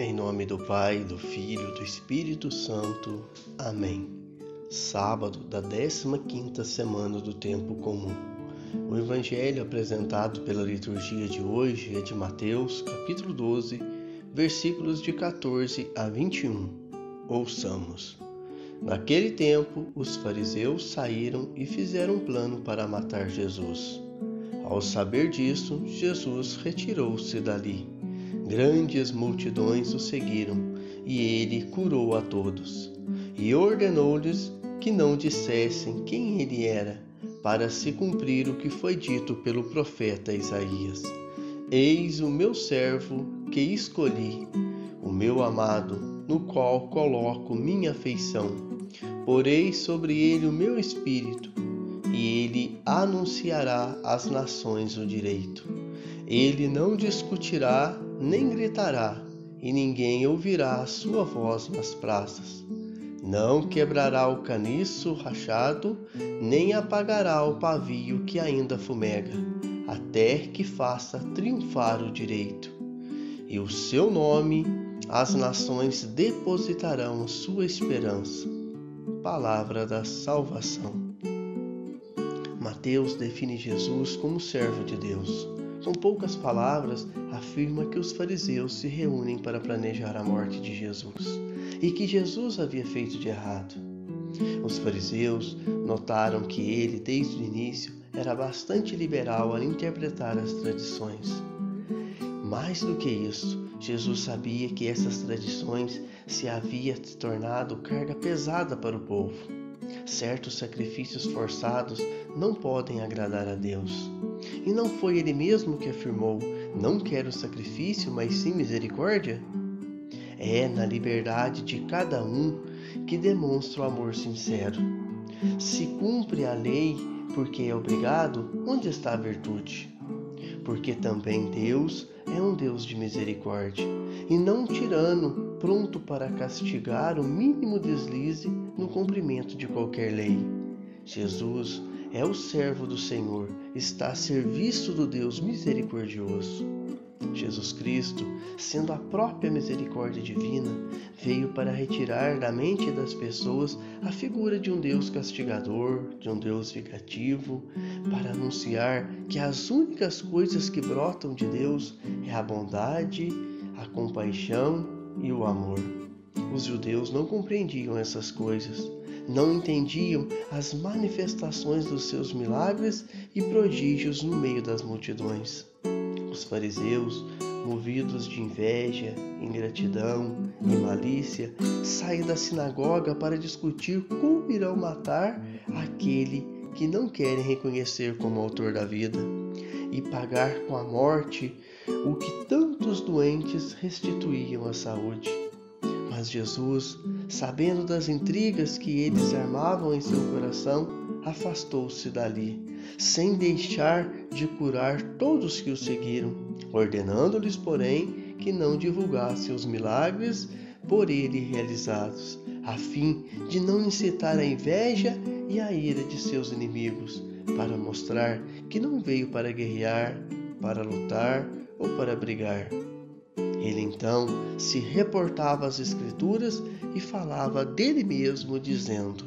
Em nome do Pai, do Filho, do Espírito Santo. Amém. Sábado da 15ª semana do tempo comum. O evangelho apresentado pela liturgia de hoje é de Mateus, capítulo 12, versículos de 14 a 21. Ouçamos. Naquele tempo, os fariseus saíram e fizeram um plano para matar Jesus. Ao saber disso, Jesus retirou-se dali Grandes multidões o seguiram, e ele curou a todos. E ordenou-lhes que não dissessem quem ele era, para se cumprir o que foi dito pelo profeta Isaías: Eis o meu servo que escolhi, o meu amado, no qual coloco minha afeição. Porei sobre ele o meu espírito, e ele anunciará às nações o direito. Ele não discutirá nem gritará, e ninguém ouvirá a sua voz nas praças. Não quebrará o caniço rachado, nem apagará o pavio que ainda fumega, até que faça triunfar o direito. E o seu nome as nações depositarão sua esperança. Palavra da salvação. Mateus define Jesus como servo de Deus. Com poucas palavras, afirma que os fariseus se reúnem para planejar a morte de Jesus e que Jesus havia feito de errado. Os fariseus notaram que ele, desde o início, era bastante liberal ao interpretar as tradições. Mais do que isso, Jesus sabia que essas tradições se havia tornado carga pesada para o povo. Certos sacrifícios forçados não podem agradar a Deus. E não foi ele mesmo que afirmou: Não quero sacrifício, mas sim misericórdia? É na liberdade de cada um que demonstra o amor sincero. Se cumpre a lei porque é obrigado, onde está a virtude? Porque também Deus é um Deus de misericórdia e não um tirano pronto para castigar o mínimo deslize no cumprimento de qualquer lei. Jesus é o servo do Senhor, está a serviço do Deus misericordioso. Jesus Cristo, sendo a própria misericórdia divina, veio para retirar da mente das pessoas a figura de um Deus castigador, de um Deus vingativo, para anunciar que as únicas coisas que brotam de Deus é a bondade, a compaixão e o amor. Os judeus não compreendiam essas coisas, não entendiam as manifestações dos seus milagres e prodígios no meio das multidões. Os fariseus, movidos de inveja, ingratidão e malícia, saem da sinagoga para discutir como irão matar aquele que não querem reconhecer como autor da vida e pagar com a morte o que tantos doentes restituíam à saúde. Mas Jesus, sabendo das intrigas que eles armavam em seu coração, afastou-se dali, sem deixar de curar todos que o seguiram, ordenando-lhes, porém, que não divulgassem os milagres por ele realizados, a fim de não incitar a inveja e a ira de seus inimigos, para mostrar que não veio para guerrear, para lutar ou para brigar, ele então se reportava às Escrituras e falava dele mesmo, dizendo: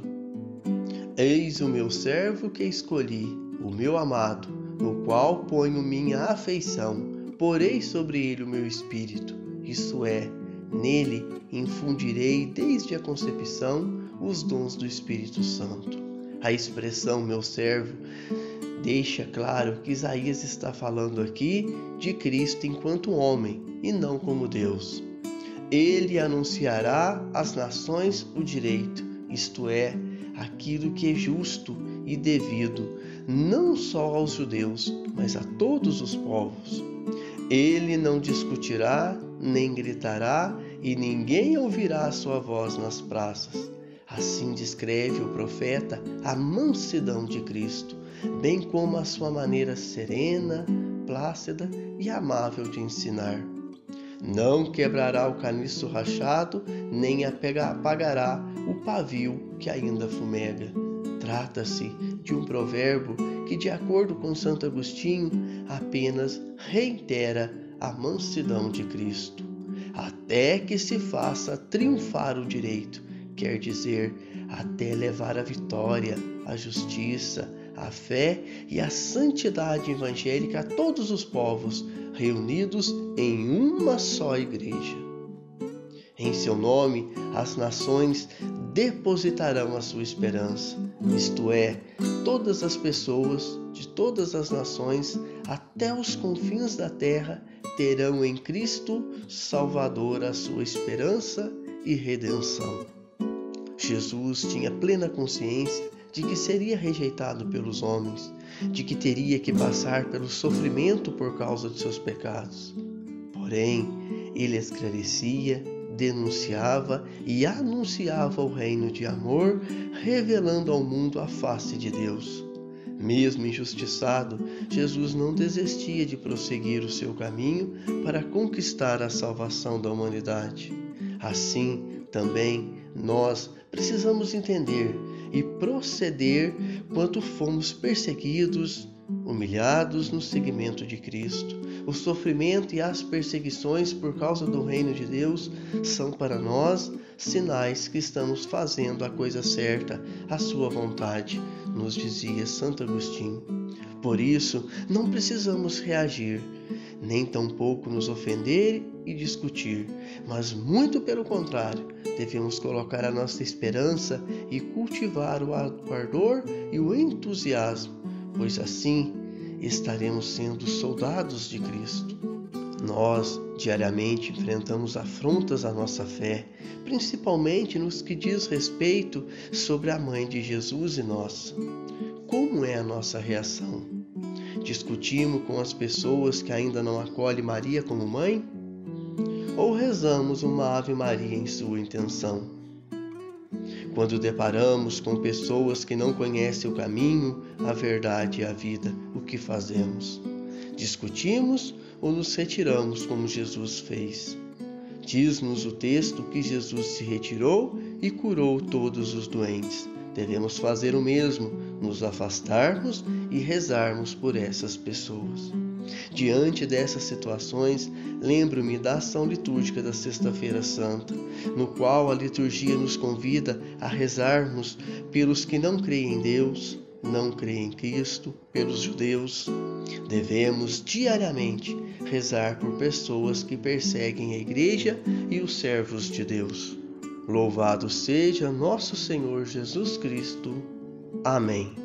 Eis o meu servo que escolhi, o meu amado, no qual ponho minha afeição, porei sobre ele o meu espírito, isso é, nele infundirei desde a concepção os dons do Espírito Santo. A expressão meu servo deixa claro que Isaías está falando aqui de Cristo enquanto homem e não como Deus. Ele anunciará às nações o direito, isto é, aquilo que é justo e devido, não só aos judeus, mas a todos os povos. Ele não discutirá, nem gritará, e ninguém ouvirá a sua voz nas praças. Assim descreve o profeta a mansidão de Cristo, bem como a sua maneira serena, plácida e amável de ensinar. Não quebrará o caniço rachado, nem apagará o pavio que ainda fumega. Trata-se de um provérbio que, de acordo com Santo Agostinho, apenas reitera a mansidão de Cristo. Até que se faça triunfar o direito, quer dizer, até levar a vitória, a justiça, a fé e a santidade evangélica a todos os povos reunidos em uma só igreja. Em seu nome, as nações depositarão a sua esperança, isto é, todas as pessoas de todas as nações até os confins da terra terão em Cristo Salvador a sua esperança e redenção. Jesus tinha plena consciência de que seria rejeitado pelos homens, de que teria que passar pelo sofrimento por causa de seus pecados. Porém, ele esclarecia, denunciava e anunciava o reino de amor, revelando ao mundo a face de Deus. Mesmo injustiçado, Jesus não desistia de prosseguir o seu caminho para conquistar a salvação da humanidade. Assim, também, nós precisamos entender e proceder quanto fomos perseguidos, humilhados no seguimento de Cristo. O sofrimento e as perseguições por causa do reino de Deus são para nós sinais que estamos fazendo a coisa certa, a sua vontade, nos dizia Santo Agostinho. Por isso, não precisamos reagir, nem tampouco nos ofender e discutir, mas muito pelo contrário, devemos colocar a nossa esperança e cultivar o ardor e o entusiasmo, pois assim estaremos sendo soldados de Cristo. Nós diariamente enfrentamos afrontas à nossa fé, principalmente nos que diz respeito sobre a mãe de Jesus e nós. Como é a nossa reação? Discutimos com as pessoas que ainda não acolhem Maria como mãe? Ou rezamos uma Ave Maria em sua intenção? Quando deparamos com pessoas que não conhecem o caminho, a verdade e a vida, o que fazemos? Discutimos ou nos retiramos como Jesus fez. Diz-nos o texto que Jesus se retirou e curou todos os doentes. Devemos fazer o mesmo, nos afastarmos e rezarmos por essas pessoas. Diante dessas situações, lembro-me da ação litúrgica da Sexta-feira Santa, no qual a liturgia nos convida a rezarmos pelos que não creem em Deus, não creem em Cristo, pelos judeus. Devemos diariamente rezar por pessoas que perseguem a Igreja e os servos de Deus. Louvado seja nosso Senhor Jesus Cristo. Amém.